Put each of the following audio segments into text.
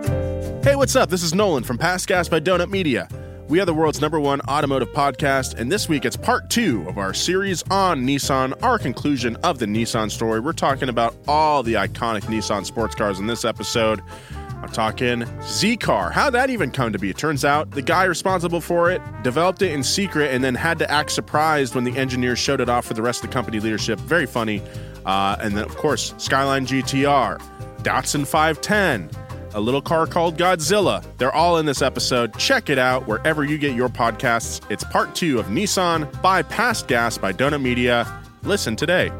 Hey, what's up? This is Nolan from Past Gas by Donut Media. We are the world's number one automotive podcast, and this week it's part two of our series on Nissan, our conclusion of the Nissan story. We're talking about all the iconic Nissan sports cars in this episode. I'm talking Z Car. How'd that even come to be? It turns out the guy responsible for it developed it in secret and then had to act surprised when the engineers showed it off for the rest of the company leadership. Very funny. Uh, and then, of course, Skyline GTR, Datsun 510 a little car called Godzilla. They're all in this episode. Check it out wherever you get your podcasts. It's part two of Nissan by Past Gas by Donut Media. Listen today.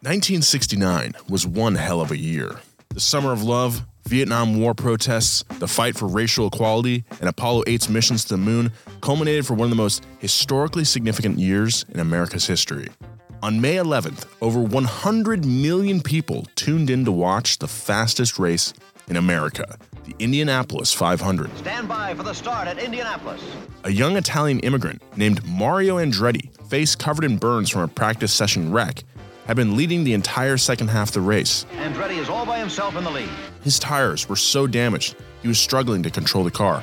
Nineteen sixty nine was one hell of a year. The summer of love, Vietnam War protests, the fight for racial equality, and Apollo 8's missions to the moon culminated for one of the most historically significant years in America's history. On May 11th, over 100 million people tuned in to watch the fastest race in America, the Indianapolis 500. Stand by for the start at Indianapolis. A young Italian immigrant named Mario Andretti, face covered in burns from a practice session wreck, had been leading the entire second half of the race. Andretti is all by himself in the lead. His tires were so damaged, he was struggling to control the car.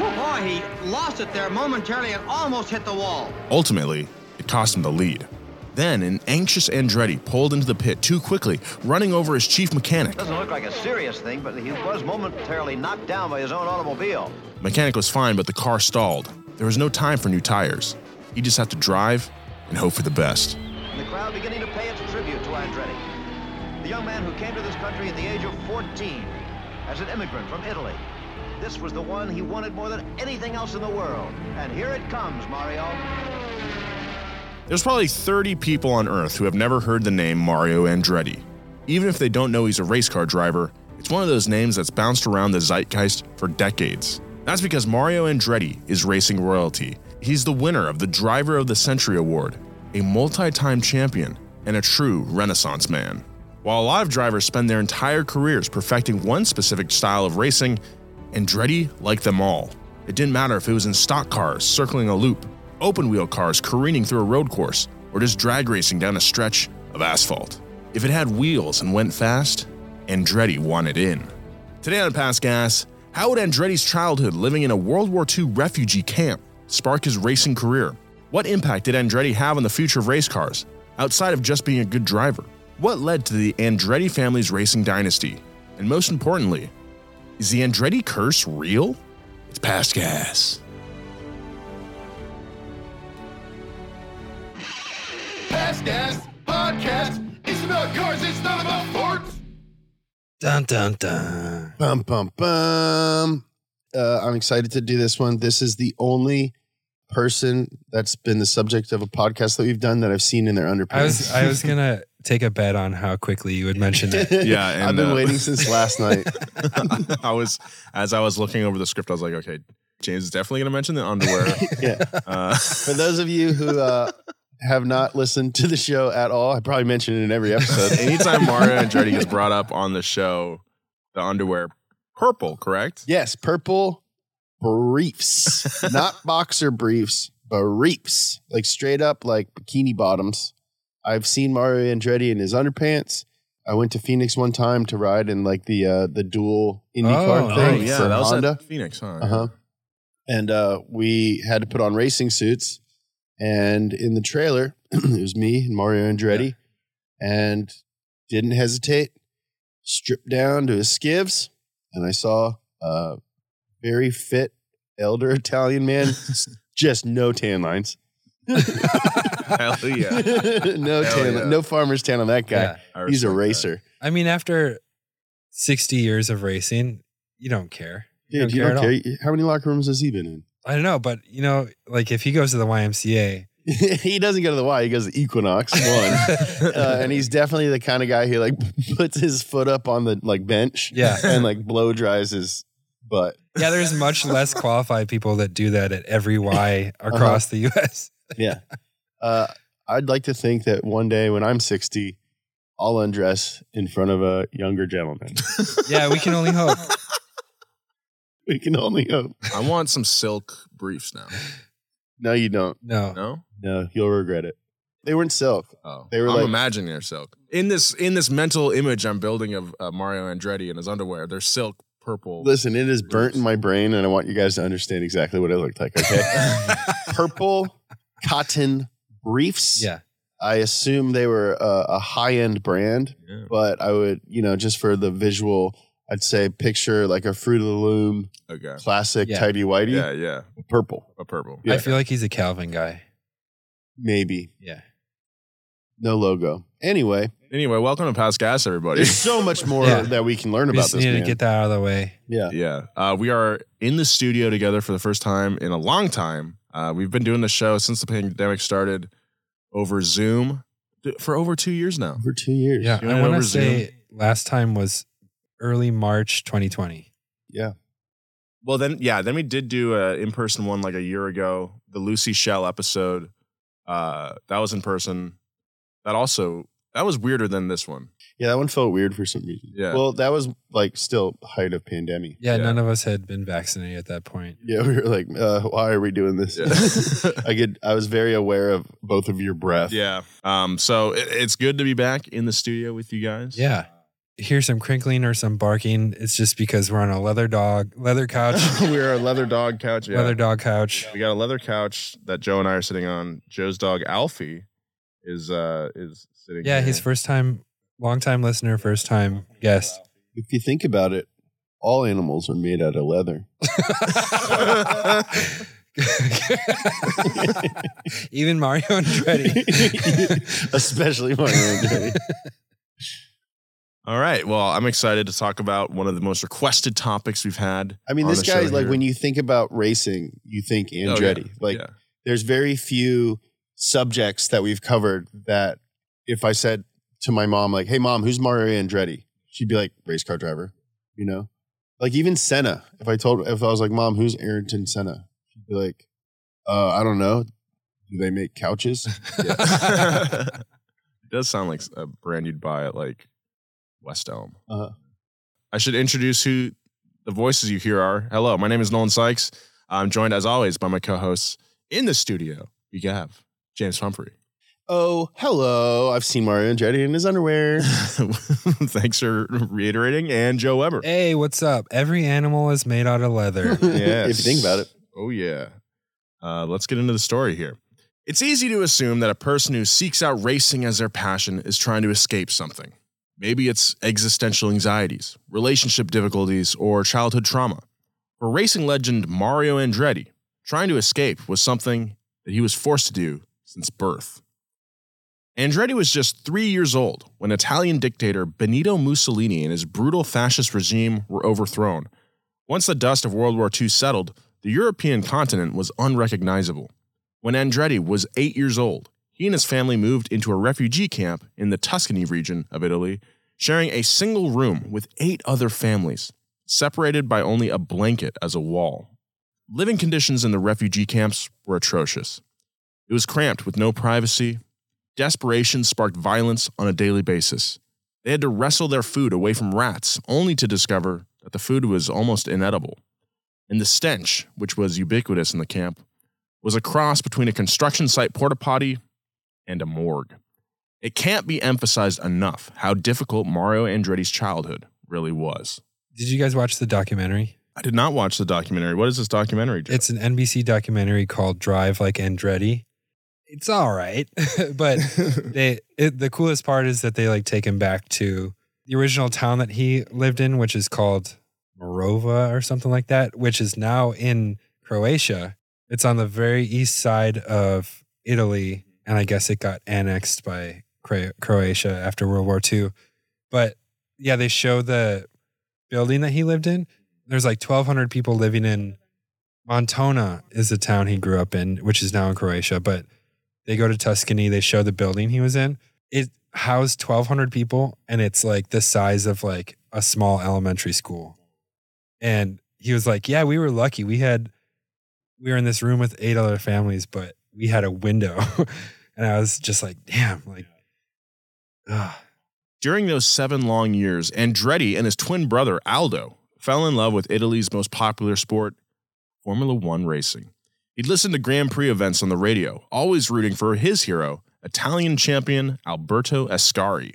Oh boy, he lost it there momentarily and almost hit the wall. Ultimately, it cost him the lead. Then, an anxious Andretti pulled into the pit too quickly, running over his chief mechanic. Doesn't look like a serious thing, but he was momentarily knocked down by his own automobile. The mechanic was fine, but the car stalled. There was no time for new tires. He just had to drive and hope for the best. And the crowd beginning to pay its tribute to Andretti. The young man who came to this country at the age of 14 as an immigrant from Italy. This was the one he wanted more than anything else in the world. And here it comes, Mario. There's probably 30 people on Earth who have never heard the name Mario Andretti. Even if they don't know he's a race car driver, it's one of those names that's bounced around the zeitgeist for decades. That's because Mario Andretti is racing royalty. He's the winner of the Driver of the Century Award, a multi time champion, and a true Renaissance man. While a lot of drivers spend their entire careers perfecting one specific style of racing, Andretti liked them all. It didn't matter if it was in stock cars circling a loop, open wheel cars careening through a road course, or just drag racing down a stretch of asphalt. If it had wheels and went fast, Andretti wanted in. Today on Past Gas, how would Andretti's childhood living in a World War II refugee camp spark his racing career? What impact did Andretti have on the future of race cars, outside of just being a good driver? What led to the Andretti family's racing dynasty? And most importantly, is the Andretti curse real? It's Past Gas. Past Gas Podcast. It's about cars, it's not about sports. Dun dun dun. Bum bum bum. Uh, I'm excited to do this one. This is the only person that's been the subject of a podcast that we've done that I've seen in their underpants. I was I was gonna take a bet on how quickly you would mention it. Yeah, and, I've been uh, waiting since last night. I was as I was looking over the script, I was like, okay, James is definitely going to mention the underwear. yeah. Uh, For those of you who uh, have not listened to the show at all, I probably mentioned it in every episode. anytime Mario and Andretti gets brought up on the show, the underwear purple, correct? yes, purple briefs, not boxer briefs, briefs, like straight up like bikini bottoms. I've seen Mario Andretti in his underpants. I went to Phoenix one time to ride in like the uh, the dual IndyCar Oh, thing nice. yeah, for that was Honda. Phoenix, huh? Uh huh. And uh, we had to put on racing suits. And in the trailer, it was me and Mario Andretti, and didn't hesitate. Stripped down to his skivs, and I saw a very fit elder Italian man, just no tan lines. Hell yeah. no Hell tan, yeah. no farmer's tan on that guy. Yeah. I He's a respect that. racer. I mean, after sixty years of racing, you don't care. You Dude, don't you care don't at care. How many locker rooms has he been in? I don't know, but you know, like if he goes to the YMCA, he doesn't go to the Y. He goes to Equinox one, uh, and he's definitely the kind of guy who like puts his foot up on the like bench, Yeah. and like blow dries his butt. yeah, there's much less qualified people that do that at every Y Uh-huh. across the U.S. Yeah, uh, I'd like to think that one day when I'm 60, I'll undress in front of a younger gentleman. Yeah, we can only hope. We can only hope. I want some silk briefs now. No, you don't. No. No? No, you'll regret it. They weren't silk. Oh, They were I'm like- imagining they're silk. In this in this mental image I'm building of uh, Mario Andretti in his underwear, they're silk purple. Listen, it is burnt in my brain, and I want you guys to understand exactly what it looked like. Okay, purple cotton briefs. Yeah. I assume they were uh, a, a high end brand, Yeah. but I would, you know, just for the visual, I'd say picture like a Fruit of the Loom Okay. classic Yeah. tidy whitey, Yeah, yeah. purple, A purple. Yeah. I feel like he's a Calvin guy. maybe Yeah. No logo. Anyway, Anyway, welcome to Past Gas, everybody. there's so much more Yeah. that we can learn We about just this needed man. to get that out of the way. yeah, yeah. Uh, we are in the studio together for the first time in a long time. Uh, we've been doing the show since the pandemic started over Zoom d- for over two years now. for two years. Yeah. Doing I it want to say last time was early March 2020. yeah. Well, then, yeah, then we did do a in person one like a year ago, the Lucy Shell episode. Uh, that was in person. That also that was weirder than this one. Yeah, that one felt weird for some reason. Yeah. Well, that was like still height of pandemic. Yeah, Yeah. none of us had been vaccinated at that point. Yeah, we were like, uh, why are we doing this? Yeah. I could. I was very aware of both of your breath. Yeah. Um. So it, it's good to be back in the studio with you guys. Yeah. Hear some crinkling or some barking. It's just because we're on a leather dog, leather couch, We're a leather dog couch. Yeah. leather dog couch. We got a leather couch that Joe and I are sitting on. Joe's dog Alfie is uh is sitting. Yeah, here. he's first time, long time listener, first time guest. If you think about it, all animals are made out of leather. Even Mario Andretti. Especially Mario Andretti. All right. Well, I'm excited to talk about one of the most requested topics we've had. I mean, on this the guy, show like here. when you think about racing, you think Oh, yeah. Andretti. Like, Yeah. there's very few subjects that we've covered that if I said to my mom, like, hey, mom, who's Mario Andretti? She'd be like, race car driver, you know? Like, even Senna, if I told, if I was like, mom, who's Ayrton Senna? She'd be like, uh, I don't know. Do they make couches? it does sound like a brand you'd buy at like West Elm. Uh-huh. I should introduce who the voices you hear are. Hello, my name is Nolan Sykes. I'm joined as always by my co-hosts in the studio. We have James Pumphrey. Oh, hello. I've seen Mario Andretti in his underwear. Thanks for reiterating. And Joe Weber. hey, what's up? Every animal is made out of leather. Yes. If you think about it. Oh, yeah. Uh, let's get into the story here. It's easy to assume that a person who seeks out racing as their passion is trying to escape something. Maybe it's existential anxieties, relationship difficulties, or childhood trauma. For racing legend Mario Andretti, trying to escape was something that he was forced to do since birth. Andretti was just three years old when Italian dictator Benito Mussolini and his brutal fascist regime were overthrown. Once the dust of World War II settled, the European continent was unrecognizable. When Andretti was eight years old, he and his family moved into a refugee camp in the Tuscany region of Italy, sharing a single room with eight other families, separated by only a blanket as a wall. Living conditions in the refugee camps were atrocious. It was cramped with no privacy. Desperation sparked violence on a daily basis. They had to wrestle their food away from rats, only to discover that the food was almost inedible. And the stench, which was ubiquitous in the camp, was a cross between a construction site porta potty and a morgue. It can't be emphasized enough how difficult Mario Andretti's childhood really was. Did you guys watch the documentary? I did not watch the documentary. What is this documentary? Joe? It's an NBC documentary called Drive Like Andretti. It's all right, but they it, the coolest part is that they like take him back to the original town that he lived in, which is called Morova or something like that, which is now in Croatia. It's on the very east side of Italy, and I guess it got annexed by Croatia after World War II. But yeah, they show the building that he lived in. There's like 1,200 people living in Montona is the town he grew up in, which is now in Croatia. But they go to Tuscany. They show the building he was in. It housed 1,200 people, and it's like the size of like a small elementary school. And he was like, "Yeah, we were lucky. We had we were in this room with eight other families, but we had a window." and I was just like, "Damn!" Like, ugh. During those seven long years, Andretti and his twin brother Aldo fell in love with Italy's most popular sport, Formula One racing. He'd listen to Grand Prix events on the radio, always rooting for his hero, Italian champion Alberto Ascari.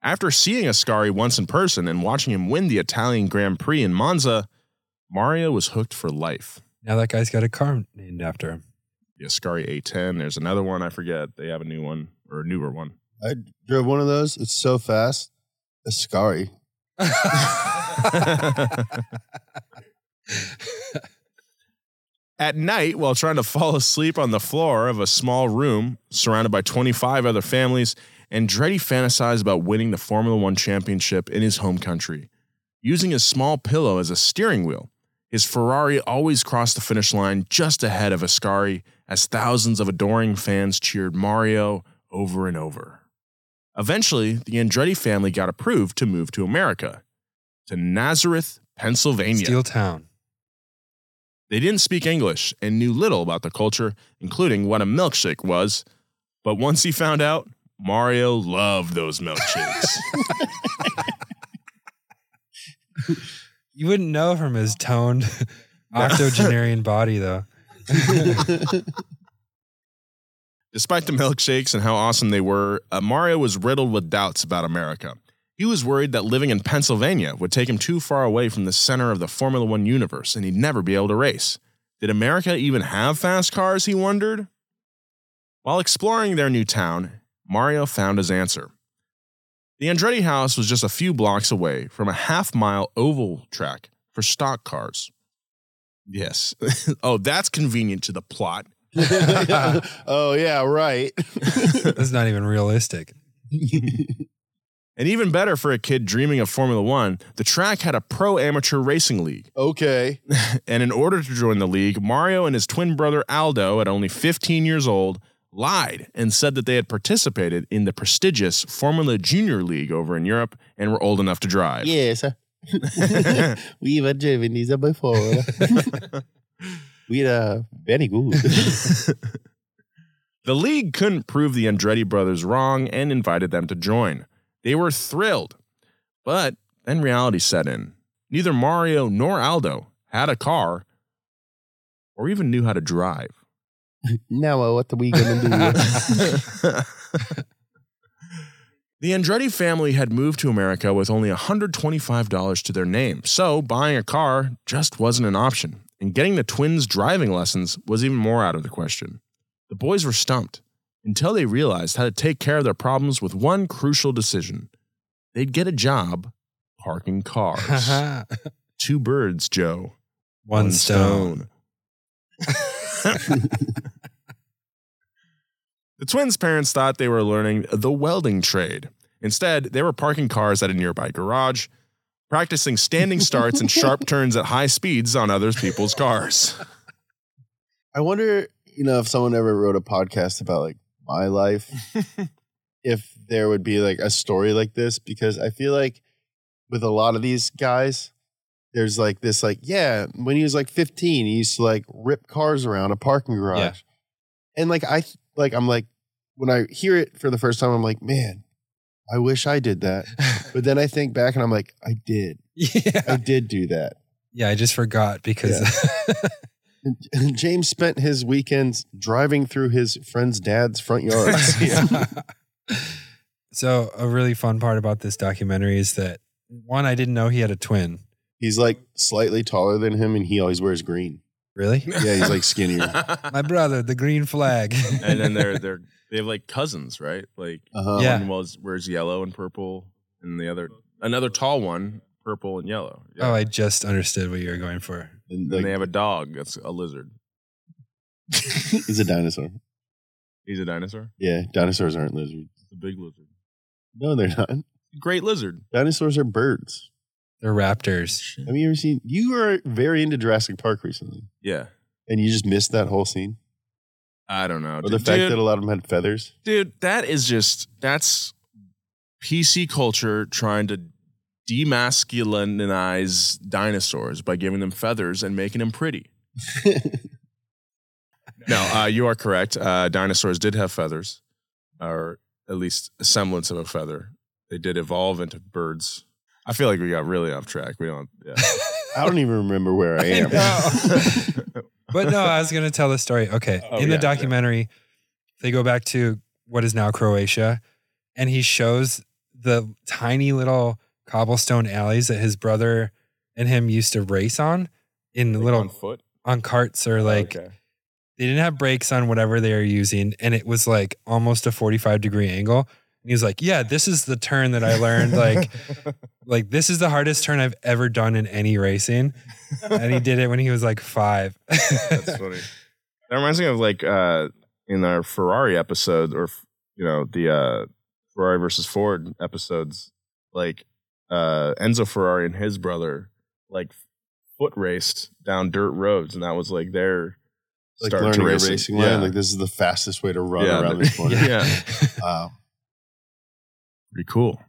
After seeing Ascari once in person and watching him win the Italian Grand Prix in Monza, Mario was hooked for life. Now that guy's got a car named after him. The Ascari A10, there's another one, I forget. They have a new one or a newer one. I drove one of those. It's so fast. Ascari. At night, while trying to fall asleep on the floor of a small room surrounded by 25 other families, Andretti fantasized about winning the Formula One championship in his home country. Using his small pillow as a steering wheel, his Ferrari always crossed the finish line just ahead of Ascari as thousands of adoring fans cheered Mario over and over. Eventually, the Andretti family got approved to move to America, to Nazareth, Pennsylvania. Steel Town. They didn't speak English and knew little about the culture, including what a milkshake was. But once he found out, Mario loved those milkshakes. You wouldn't know from his toned octogenarian body, though. Despite the milkshakes and how awesome they were, uh, Mario was riddled with doubts about America. He was worried that living in Pennsylvania would take him too far away from the center of the Formula One universe and he'd never be able to race. Did America even have fast cars, he wondered? While exploring their new town, Mario found his answer. The Andretti house was just a few blocks away from a half mile oval track for stock cars. Yes. oh, that's convenient to the plot. oh yeah, right. That's not even realistic. And even better for a kid dreaming of Formula One, the track had a pro amateur racing league. okay. And in order to join the league, Mario and his twin brother Aldo, at only 15 years old, lied and said that they had participated in the prestigious Formula Junior League over in Europe and were old enough to drive. Yes. we were driving these before. we are uh, very good. The league couldn't prove the Andretti brothers wrong and invited them to join. They were thrilled. But then reality set in. Neither Mario nor Aldo had a car or even knew how to drive. now uh, what are we gonna do? The Andretti family had moved to America with only $125 to their name, so buying a car just wasn't an option, and getting the twins driving lessons was even more out of the question. The boys were stumped until they realized how to take care of their problems with one crucial decision. They'd get a job parking cars. Two birds, Joe. One stone. The twins' parents thought they were learning the welding trade. Instead, they were parking cars at a nearby garage, practicing standing starts and sharp turns at high speeds on other people's cars. I wonder, you know, if someone ever wrote a podcast about like my life, if there would be like a story like this, because I feel like with a lot of these guys, there's like this, like, yeah, when he was like 15, he used to like rip cars around a parking garage. Yeah. And like, I, like, I'm like, when I hear it for the first time, I'm like, man, I wish I did that. But then I think back and I'm like, I did. yeah I did do that. yeah, I just forgot because and James spent his weekends driving through his friend's dad's front yards. so a really fun part about this documentary is that one, I didn't know he had a twin. He's like slightly taller than him and he always wears green. Really? Yeah, he's like skinnier. My brother, the green flag. and then they're they're they have like cousins, right? Like Uh-huh. Yeah. one was wears yellow and purple, and the other another tall one, purple and yellow. Oh, I just understood what you were going for. And And they have a dog that's a lizard. he's a dinosaur. He's a dinosaur. Yeah, dinosaurs aren't lizards. It's a big lizard. No, they're not. Great lizard. Dinosaurs are birds. They're raptors. Have you ever seen? You were very into Jurassic Park recently, Yeah. and you just missed that whole scene, I don't know. or the dude, fact that a lot of them had feathers. dude, that is just that's PC culture trying to demasculinize dinosaurs by giving them feathers and making them pretty. No, uh, you are correct. Uh, dinosaurs did have feathers, or at least a semblance of a feather. They did evolve into birds. I feel like we got really off track. We don't. Yeah. I don't even remember where I am. but no, I was going to tell the story. Okay. Oh, in the yeah, documentary, they go back to what is now Croatia and he shows the tiny little cobblestone alleys that his brother and him used to race on in little on foot. on carts or like Okay. they didn't have brakes on whatever they were using and it was like almost a 45 degree angle and he was like yeah this is the turn that i learned like like this is the hardest turn i've ever done in any racing and he did it when he was like five That's funny. That reminds me of like uh in our Ferrari episode or you know the uh Ferrari versus Ford episodes like uh Enzo Ferrari and his brother like foot raced down dirt roads and that was like their Like start to learning a racing. racing yeah. line. Like this is the fastest way to run Yeah, around this corner. yeah. Wow. Pretty cool.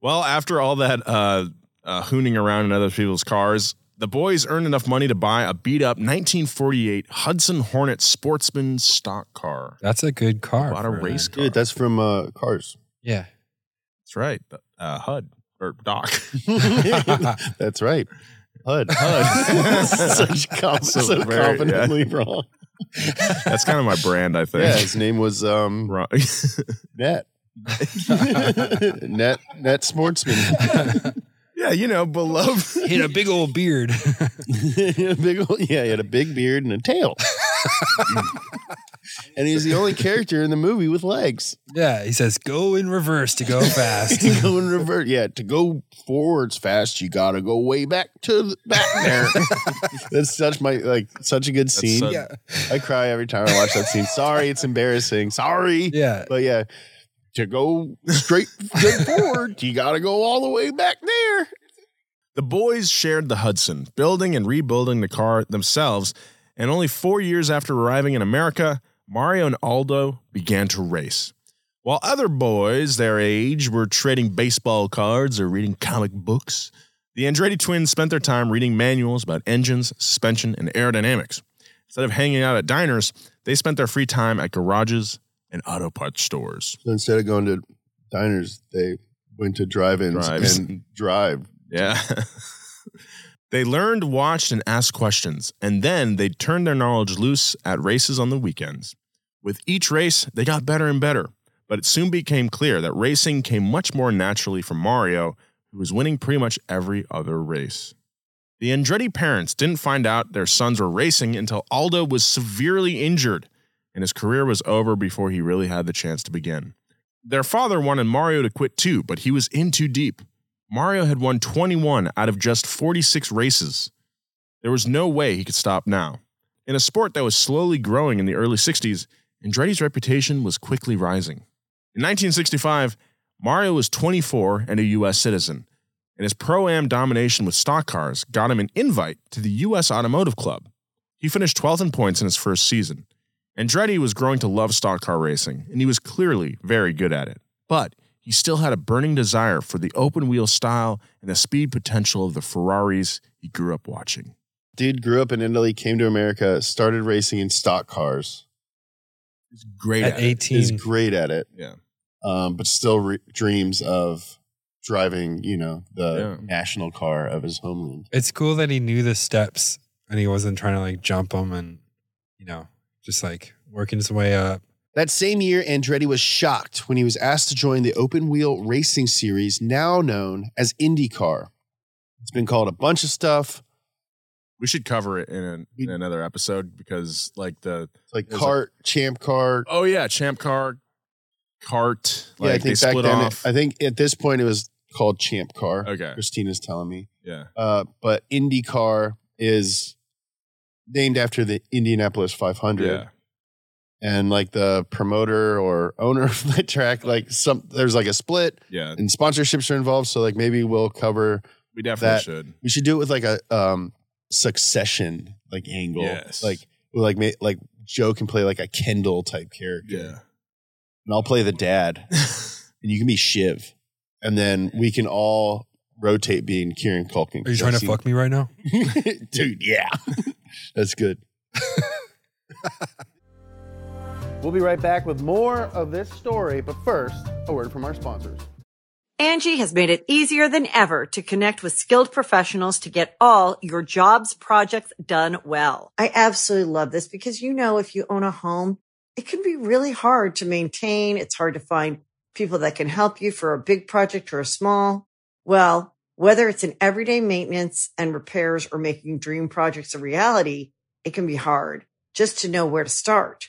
Well, after all that uh, uh, hooning around in other people's cars, the boys earned enough money to buy a beat up 1948 Hudson Hornet Sportsman stock car. that's a good car Bought a race that. car. Dude, that's from uh, Cars. yeah That's right. Uh, HUD or Doc. that's right. HUD. HUD. Such com- So so, very- confidently wrong. That's kind of my brand, I think. Yeah, his name was um, Wrong. Net. Net Net Sportsman. yeah, you know, beloved. he had a big old beard a big old, yeah, he had a big beard and a tail. And he's the only character in the movie with legs. yeah he says go in reverse to go fast to go in reverse. Yeah, to go forwards fast, you gotta go way back to the back there. That's such my like such a good scene. so- yeah I cry every time I watch that scene. Sorry, it's embarrassing. Sorry. yeah But yeah, to go straight straight forward, you gotta go all the way back there. The boys shared the Hudson, building and rebuilding the car themselves. And only four years after arriving in America, Mario and Aldo began to race. While other boys their age were trading baseball cards or reading comic books, the Andretti twins spent their time reading manuals about engines, suspension, and aerodynamics. Instead of hanging out at diners, they spent their free time at garages and auto parts stores. So instead of going to diners, they went to drive-ins Drives. and drive. Yeah. They learned, watched, and asked questions, and then they turned their knowledge loose at races on the weekends. With each race, they got better and better, but it soon became clear that racing came much more naturally from Mario, who was winning pretty much every other race. The Andretti parents didn't find out their sons were racing until Aldo was severely injured, and his career was over before he really had the chance to begin. Their father wanted Mario to quit too, but he was in too deep. Mario had won 21 out of just 46 races. There was no way he could stop now. In a sport that was slowly growing in the early 60s, Andretti's reputation was quickly rising. In 1965, Mario was 24 and a U.S. citizen, and his pro am domination with stock cars got him an invite to the U.S. Automotive Club. He finished 12th in points in his first season. Andretti was growing to love stock car racing, and he was clearly very good at it. But he still had a burning desire for the open wheel style and the speed potential of the Ferraris he grew up watching. Dude grew up in Italy, came to America, started racing in stock cars. He's great at at, it. 18 Is great at it, Yeah. um, but still re- dreams of driving, you know, the Yeah. national car of his homeland. It's cool that he knew the steps and he wasn't trying to like jump them and, you know, just like working his way up. That same year, Andretti was shocked when he was asked to join the open wheel racing series, now known as IndyCar. It's been called a bunch of stuff, We should cover it in, an, in another episode because, like, the It's like cart, kart, champ car. oh, yeah, Champ Car, Cart, like yeah, I they think back split then, it-. I think at this point it was called champ car. okay. Christina's telling me. Yeah. Uh, but IndyCar is named after the Indianapolis 500. Yeah. And like the promoter or owner of the track, like some, there's like a split Yeah. and sponsorships are involved. So like maybe we'll cover, We definitely that- should. we should do it with like a um, succession like angle. Yes. Like, with like, ma- like Joe can play like a Kendall type character. Yeah. And I'll play the dad and you can be Shiv. And then we can all rotate being Kieran Culkin. Are you trying to fuck me right now? Dude, yeah. That's good. We'll be right back with more of this story, but first, a word from our sponsors. Angi has made it easier than ever to connect with skilled professionals to get all your jobs projects done well. I absolutely love this because, you know, if you own a home, it can be really hard to maintain. It's hard to find people that can help you for a big project or a small. Well, whether it's in everyday maintenance and repairs or making dream projects a reality, it can be hard just to know where to start.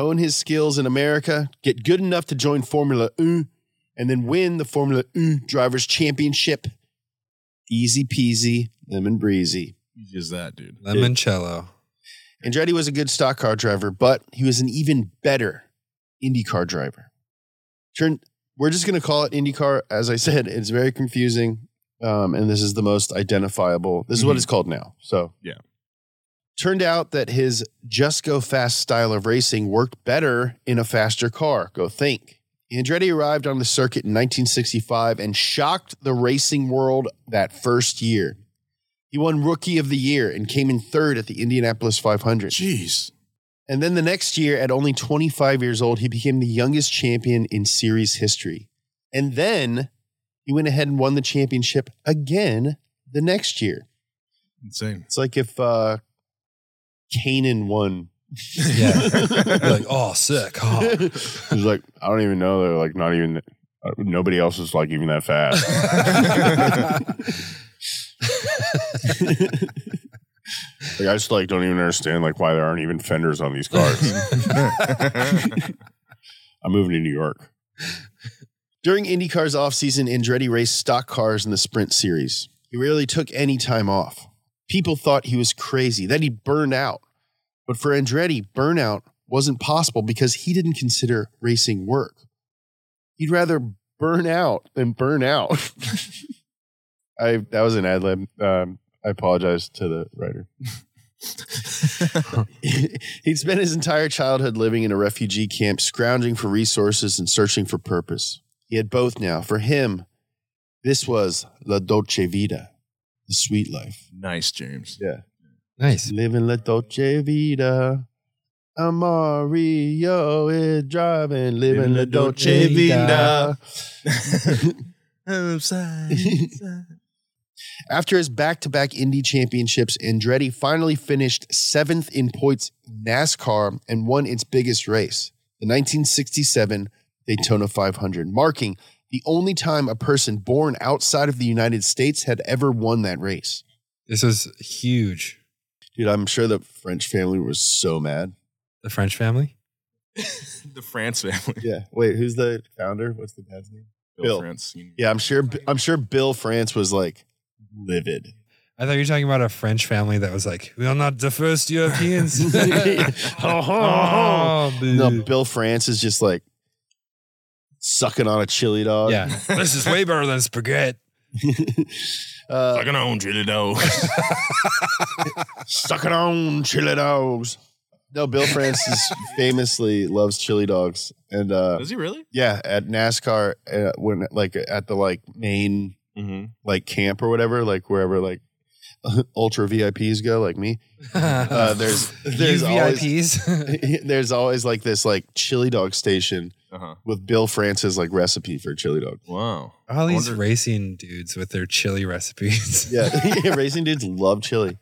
Hone his skills in America, get good enough to join Formula E, and then win the Formula E Drivers' Championship. Easy peasy, lemon breezy. Easy as that, dude. Lemoncello. Andretti was a good stock car driver, but he was an even better IndyCar driver. Turn, we're just going to call it IndyCar. As I said, it's very confusing, um, and this is the most identifiable. This is what Mhm. it's called now. So Yeah. Turned out that his just go fast style of racing worked better in a faster car. Go think. Andretti arrived on the circuit in 1965 and shocked the racing world that first year. He won Rookie of the Year and came in third at the Indianapolis 500. Jeez. And then the next year, at only 25 years old, he became the youngest champion in series history. And then he went ahead and won the championship again the next year. Insane. It's like if uh Kanan won. Yeah. You're like, oh, sick. Oh. He's like, I don't even know. They're like, not even, uh, nobody else is like even that fast. like, I just like don't even understand like why there aren't even fenders on these cars. I'm moving to New York. During IndyCar's offseason, Andretti raced stock cars in the Sprint Series. He rarely took any time off. People thought he was crazy, that he burned out. But for Andretti, burnout wasn't possible because he didn't consider racing work. He'd rather burn out than burn out. I that was an ad lib. Um, I apologize to the writer. He'd spent his entire childhood living in a refugee camp, scrounging for resources and searching for purpose. He had both now. For him, this was la dolce vita, the sweet life. nice, James. Yeah. nice. Living la dolce vita. Mario is driving, living la dolce vita. After his back to back Indy championships, Andretti finally finished seventh in points NASCAR and won its biggest race, the 1967 Daytona 500, marking the only time a person born outside of the United States had ever won that race. This is huge. Dude, I'm sure the French family was so mad. The French family. the France family. Yeah. Wait, who's the founder? What's the dad's name? Bill. France. Senior. Yeah, I'm sure. I'm sure Bill France was like livid. I thought you were talking about a French family that was like, we are not the first Europeans. Oh, oh, oh. oh, No, boo. Bill France is just like sucking on a chili dog. yeah. this is way better than spaghetti. uh, Fucking on chili dog. sucking on chili dogs. No, Bill Francis famously loves chili dogs, and uh, Does he really? yeah, at NASCAR uh, when like at the like main Mm-hmm. like camp or whatever, like wherever like ultra VIPs go, like me. Uh, there's there's always, UVIPs. there's always like this like chili dog station Uh-huh. with Bill France's like recipe for chili dog. Wow. All these wonder- racing dudes with their chili recipes. Yeah, yeah racing dudes love chili.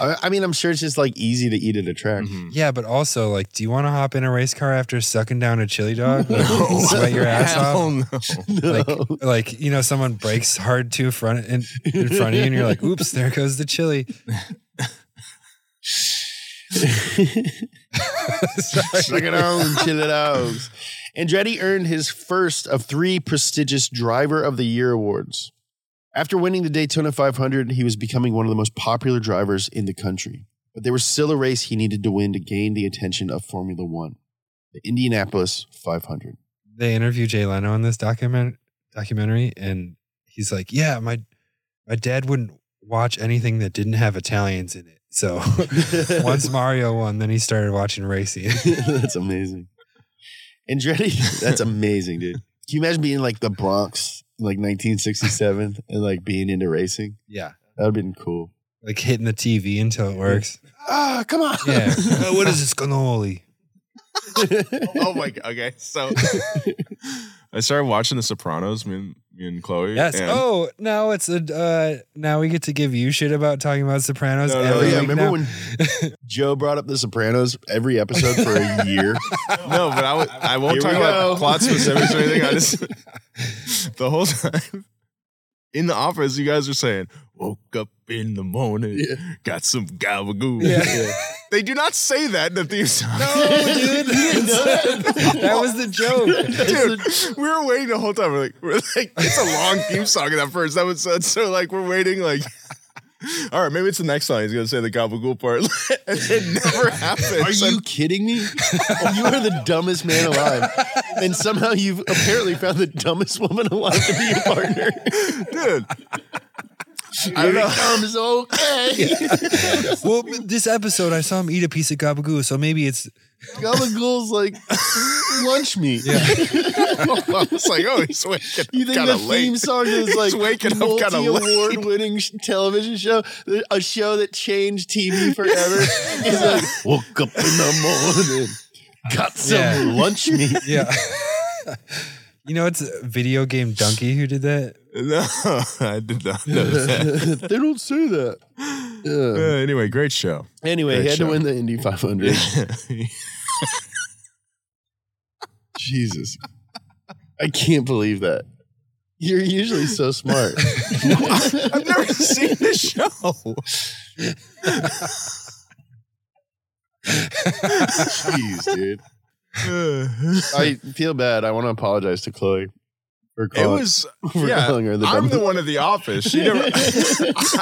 I, I mean, I'm sure it's just like easy to eat at a track. Mhm. Yeah, but also, like, do you want to hop in a race car after sucking down a chili dog? Like, sweat your ass Hell off? no. Like, No. like you know, someone breaks hard too front in, in front of you, and you're like, "Oops, there goes the chili." Suck it on, chill it out. Andretti earned his first of three prestigious Driver of the Year awards. After winning the Daytona 500, he was becoming one of the most popular drivers in the country. But there was still a race he needed to win to gain the attention of Formula One the Indianapolis 500. they interview Jay Leno in this document documentary, and he's like, "Yeah, my my dad wouldn't watch anything that didn't have Italians in it. So once Mario won, then he started watching racing. that's amazing. Andretti, that's amazing, dude. Can you imagine being like the Bronx in like 1967 and like being into racing? yeah, That would have been cool. like hitting the TV until it works. Ah, come on. Yeah, Uh, what is this cannoli? oh my god. Okay, so I started watching The Sopranos. Me and, me and Chloe. Yes. and- Oh, now it's a uh, now we get to give you shit about talking about Sopranos No, no, every Oh, yeah, remember now. when Joe brought up The Sopranos every episode for a year? no, but I, w- I won't Here talk about go. plot specifics or anything. I just the whole time in the office, you guys are saying, "Woke up in the morning, Yeah. got some gabagool." Yeah. They do not say that in the theme song. No, dude, that was the joke. Dude, we were waiting the whole time. We're like, we're like, it's a long theme song in that first episode. So like, we're waiting. Like, all right, maybe it's the next song. He's gonna say the gabagool part, it never happens. Are you kidding me? You are the dumbest man alive. And somehow you've apparently found the dumbest woman alive to be your partner. dude? I Here don't know. it comes, okay. Well, this episode I saw him eat a piece of gabagool, so maybe it's Gabagool's like lunch meat. It's like, oh, he's waking You think the of theme late. song is like waking up kinda multi-award winning television show, a show that changed TV forever? He's like, woke up in the morning, got some Yeah. lunch meat. yeah. You know, it's video game donkey who did that. No, I did not know that. they don't say that. Uh, Yeah. anyway, great show. Anyway, Great he had show. to win the Indy 500. Jesus. I can't believe that. You're usually so smart. I've never seen this show. Jeez, dude. I feel bad. I want to apologize to Chloe for It calling, was for yeah. calling her the I'm dumb- the one at the office. She never.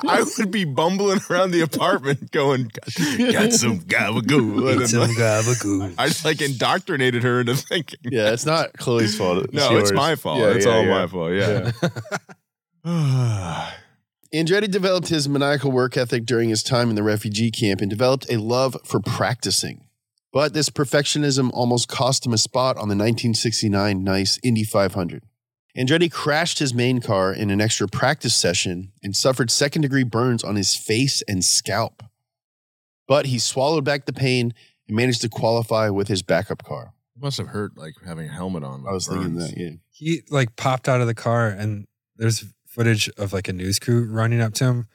I would be bumbling around the apartment, going, "Got some gabagool." And then, like, gabagool. I just like indoctrinated her into thinking. Yeah, it's not Chloe's fault. No, it's my fault. Yeah, it's yeah, all yeah. my fault. Yeah. Andretti developed his maniacal work ethic during his time in the refugee camp and developed a love for practicing. But this perfectionism almost cost him a spot on the 1969 Nice Indy 500. Andretti crashed his main car in an extra practice session and suffered second degree burns on his face and scalp. But he swallowed back the pain and managed to qualify with his backup car. It must have hurt like having a helmet on. I was thinking that, yeah. He like popped out of the car, and there's footage of like a news crew running up to him.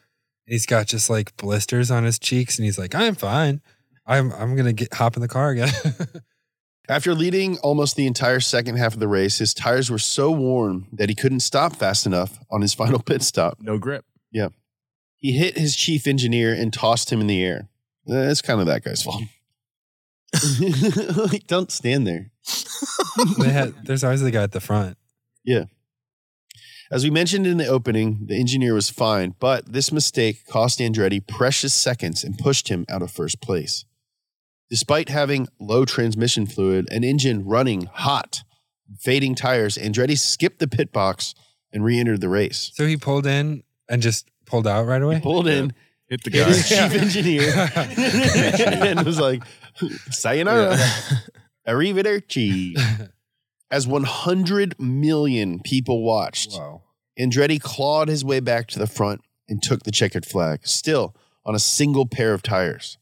He's got just like blisters on his cheeks, and he's like, "I'm fine. I'm I'm gonna get hop in the car again." After leading almost the entire second half of the race, his tires were so worn that he couldn't stop fast enough on his final pit stop. No grip. Yeah. He hit his chief engineer and tossed him in the air. That's kind of that guy's fault. like, don't stand there. they had, there's always the guy at the front. Yeah. As we mentioned in the opening, the engineer was fine, but this mistake cost Andretti precious seconds and pushed him out of first place. Despite having low transmission fluid, an engine running hot, fading tires, Andretti skipped the pit box and re entered the race. So he pulled in and just pulled out right away. Pulled in, Hit the hit guy. his chief engineer, and was like, Sayonara, arrivederci. As 100 million people watched, Wow. Andretti clawed his way back to the front and took the checkered flag, still on a single pair of tires.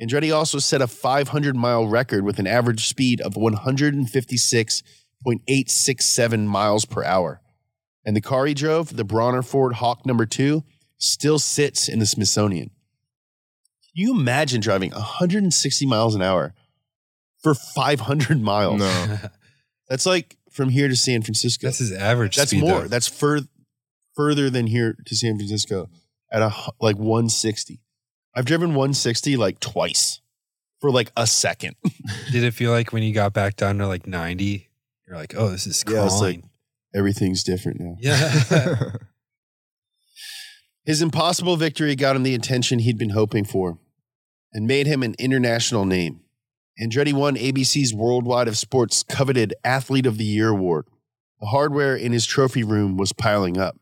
Andretti also set a 500 mile record with an average speed of 156.867 miles per hour. And the car he drove, the Brawner Ford Hawk number two, still sits in the Smithsonian. Can you imagine driving 160 miles an hour for 500 miles? No. That's like from here to San Francisco. That's his average. That's speed, more. though. That's fur- further than here to San Francisco at a like 160. I've driven 160 like twice. for like a second. Did it feel like when you got back down to like 90, you're like, oh, this is Yeah, it's like- Everything's different now. Yeah. His impossible victory got him the attention he'd been hoping for and made him an international name. Andretti won ABC's Worldwide of Sports coveted Athlete of the Year award. The hardware in his trophy room was piling up,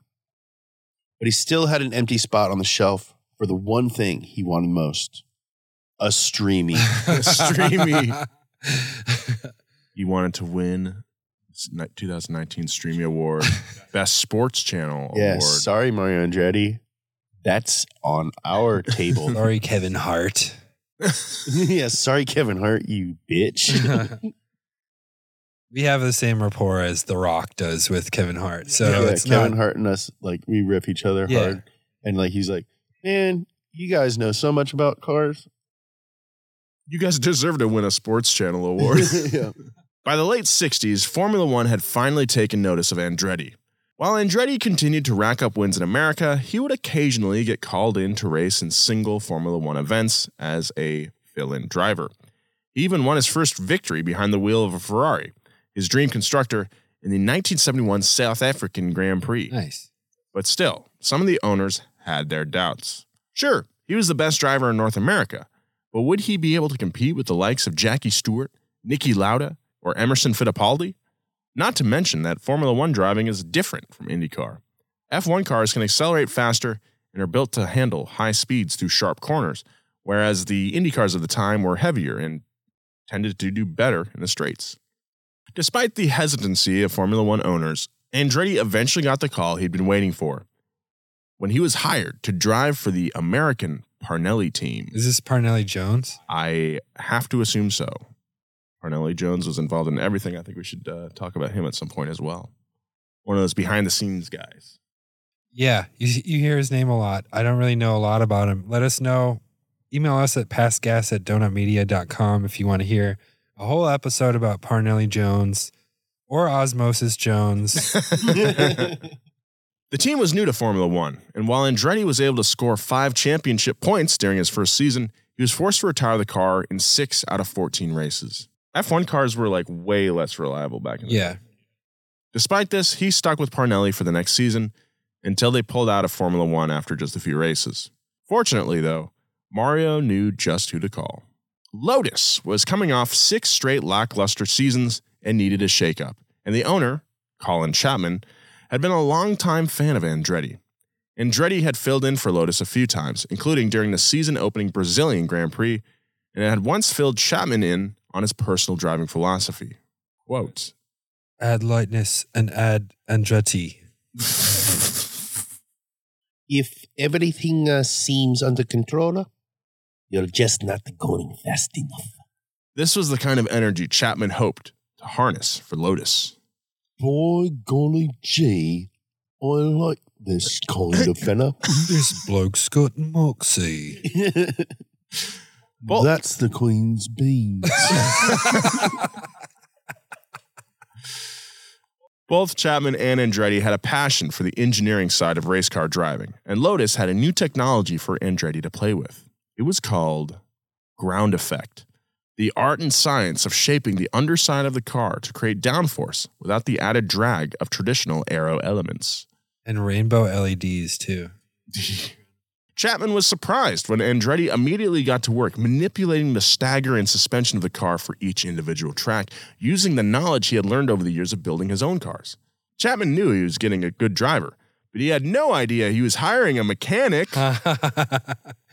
but he still had an empty spot on the shelf for the one thing he wanted most a streamy. Streamy. He wanted to win 2019 Streamy Award, Best Sports Channel yes, Award. sorry, Mario Andretti. That's on our table. Sorry, Kevin Hart. yes, sorry, Kevin Hart, you bitch. we have the same rapport as The Rock does with Kevin Hart. So yeah, it's Kevin not, Hart and us, like we rip each other Yeah. hard, and like he's like, "Man, you guys know so much about cars." You guys deserve to win a Sports Channel Award. yeah. By the late 60s, Formula One had finally taken notice of Andretti. While Andretti continued to rack up wins in America, he would occasionally get called in to race in single Formula One events as a fill in driver. He even won his first victory behind the wheel of a Ferrari, his dream constructor, in the 1971 South African Grand Prix. nice. But still, some of the owners had their doubts. Sure, he was the best driver in North America, but would he be able to compete with the likes of Jackie Stewart, Niki Lauda, or Emerson Fittipaldi? Not to mention that Formula One driving is different from IndyCar. F1 cars can accelerate faster and are built to handle high speeds through sharp corners, whereas the Indy cars of the time were heavier and tended to do better in the straights. Despite the hesitancy of Formula One owners, Andretti eventually got the call he'd been waiting for when he was hired to drive for the American Parnelli team. Is this Parnelli Jones? I have to assume so. Parnelli Jones was involved in everything. I think we should uh, talk about him at some point as well. One of those behind the scenes guys. Yeah, you, you hear his name a lot. I don't really know a lot about him. Let us know. Email us at pastgas at donutmedia.com if you want to hear a whole episode about Parnelli Jones or Osmosis Jones. The team was new to Formula One, and while Andretti was able to score five championship points during his first season, he was forced to retire the car in six out of 14 races. F1 cars were like way less reliable back in the yeah. day. Despite this, he stuck with Parnelli for the next season until they pulled out of Formula One after just a few races. Fortunately, though, Mario knew just who to call. Lotus was coming off six straight lackluster seasons and needed a shakeup, and the owner, Colin Chapman, had been a longtime fan of Andretti. Andretti had filled in for Lotus a few times, including during the season opening Brazilian Grand Prix, and had once filled Chapman in on his personal driving philosophy. Quote, Add lightness and add Andretti. If everything uh, seems under control, you're just not going fast enough. This was the kind of energy Chapman hoped to harness for Lotus. Boy, golly gee, I like this kind of fella. this bloke's got moxie. Well- That's the Queen's beans. Both Chapman and Andretti had a passion for the engineering side of race car driving, and Lotus had a new technology for Andretti to play with. It was called ground effect, the art and science of shaping the underside of the car to create downforce without the added drag of traditional aero elements. And rainbow LEDs too. Chapman was surprised when Andretti immediately got to work manipulating the stagger and suspension of the car for each individual track, using the knowledge he had learned over the years of building his own cars. Chapman knew he was getting a good driver, but he had no idea he was hiring a mechanic.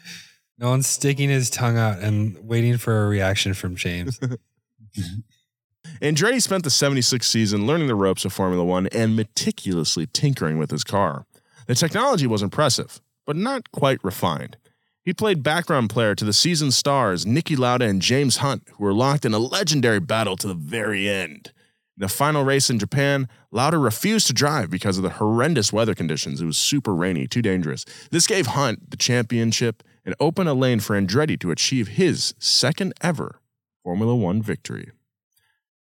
no one's sticking his tongue out and waiting for a reaction from James. Andretti spent the 76 season learning the ropes of Formula One and meticulously tinkering with his car. The technology was impressive, but not quite refined. He played background player to the season stars Niki Lauda and James Hunt, who were locked in a legendary battle to the very end. In the final race in Japan, Lauda refused to drive because of the horrendous weather conditions. It was super rainy, too dangerous. This gave Hunt the championship and open a lane for Andretti to achieve his second ever Formula One victory.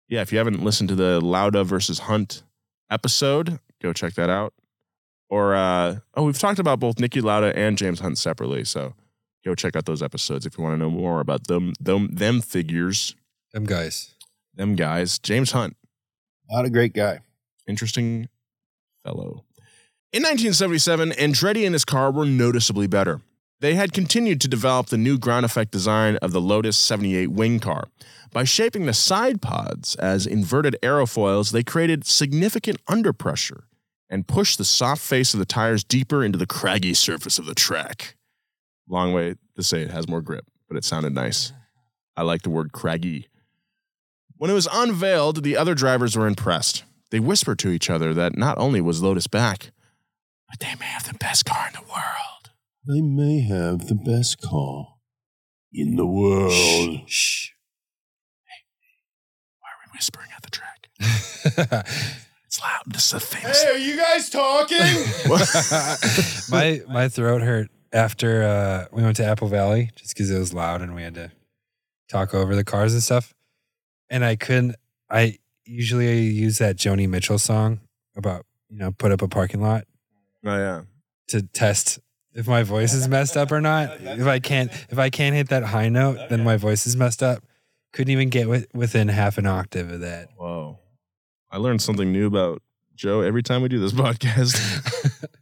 Yeah, if you haven't listened to the Lauda versus Hunt episode, go check that out. Or uh, oh, we've talked about both Niki Lauda and James Hunt separately, so Go check out those episodes if you want to know more about them, them, them figures, Them guys. them guys. James Hunt, Not a great guy. interesting fellow. In 1977, Andretti and his car were noticeably better. They had continued to develop the new ground effect design of the Lotus 78 wing car. By shaping the side pods as inverted aerofoils, they created significant underpressure and pushed the soft face of the tires deeper into the craggy surface of the track. Long way to say it has more grip, but it sounded nice. I like the word craggy. When it was unveiled, the other drivers were impressed. They whispered to each other that not only was Lotus back, but they may have the best car in the world. They may have the best car in the world. Shh. Why are we whispering at the track? It's loud. This is a famous. Hey, are you guys talking? my my throat hurt after uh, we went to Apple Valley just because it was loud and we had to talk over the cars and stuff. And I couldn't. I usually use that Joni Mitchell song about you know put up a parking lot Oh yeah. to test if my voice is messed up or not. If I can't if I can't hit that high note, then my voice is messed up. Couldn't even get wi- within half an octave of that. Whoa. I learned something new about Joe every time we do this podcast.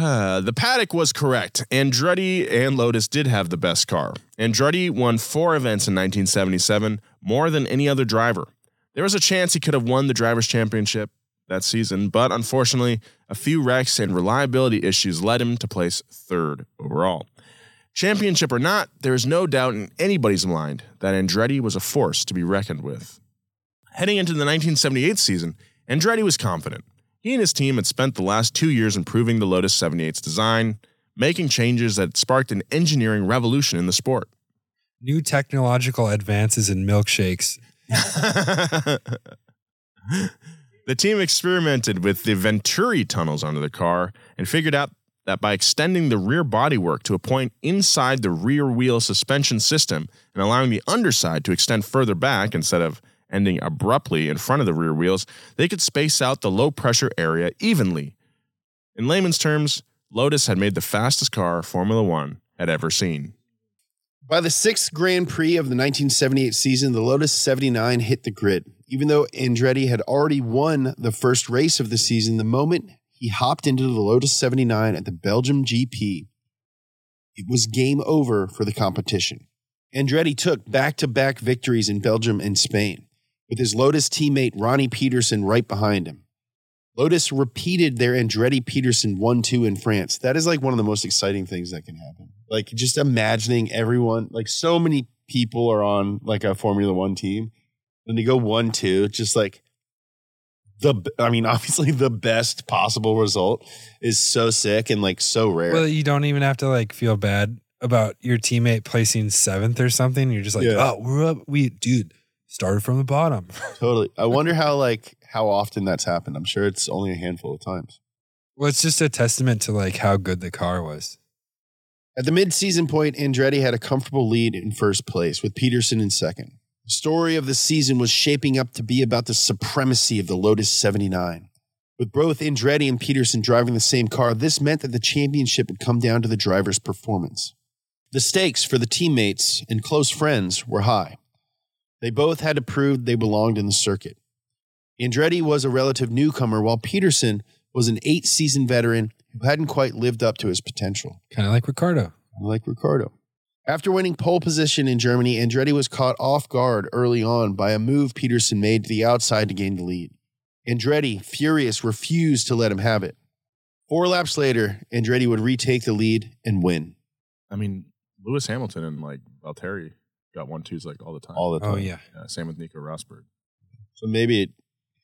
Ah, the paddock was correct. Andretti and Lotus did have the best car. Andretti won four events in 1977, more than any other driver. There was a chance he could have won the Drivers' Championship that season, but unfortunately, a few wrecks and reliability issues led him to place third overall. Championship or not, there is no doubt in anybody's mind that Andretti was a force to be reckoned with. Heading into the 1978 season, Andretti was confident. He and his team had spent the last two years improving the Lotus 78's design, making changes that sparked an engineering revolution in the sport. New technological advances in milkshakes. the team experimented with the Venturi tunnels under the car and figured out that by extending the rear bodywork to a point inside the rear wheel suspension system and allowing the underside to extend further back instead of ending abruptly in front of the rear wheels, they could space out the low pressure area evenly. In layman's terms, Lotus had made the fastest car Formula One had ever seen. By the sixth Grand Prix of the 1978 season, the Lotus 79 hit the grid. Even though Andretti had already won the first race of the season, the moment he hopped into the Lotus 79 at the Belgium GP, it was game over for the competition. Andretti took back to back victories in Belgium and Spain, with his Lotus teammate Ronnie Peterson right behind him. Lotus repeated their Andretti Peterson 1 2 in France. That is like one of the most exciting things that can happen. Like just imagining everyone, like so many people are on like a Formula One team and they go 1 2, just like the, I mean, obviously the best possible result is so sick and like so rare. Well, you don't even have to like feel bad about your teammate placing seventh or something. You're just like, Yeah. oh, we're up. We, dude, started from the bottom. totally. I wonder how, like, how often that's happened. I'm sure it's only a handful of times. well, it's just a testament to like how good the car was. At the mid-season point, Andretti had a comfortable lead in first place, with Peterson in second. The story of the season was shaping up to be about the supremacy of the Lotus 79. With both Andretti and Peterson driving the same car, this meant that the championship would come down to the driver's performance. The stakes for the teammates and close friends were high. They both had to prove they belonged in the circuit. Andretti was a relative newcomer, while Peterson was an eight season veteran who hadn't quite lived up to his potential Kind of like Ricciardo. like Ricciardo. After winning pole position in Germany, Andretti was caught off guard early on by a move Peterson made to the outside to gain the lead. Andretti, furious, refused to let him have it. Four laps later, Andretti would retake the lead and win I mean, Lewis Hamilton and like Valtteri got one twos like all the time. all the oh, time. Oh, yeah. Yeah, same with Nico Rosberg. So maybe it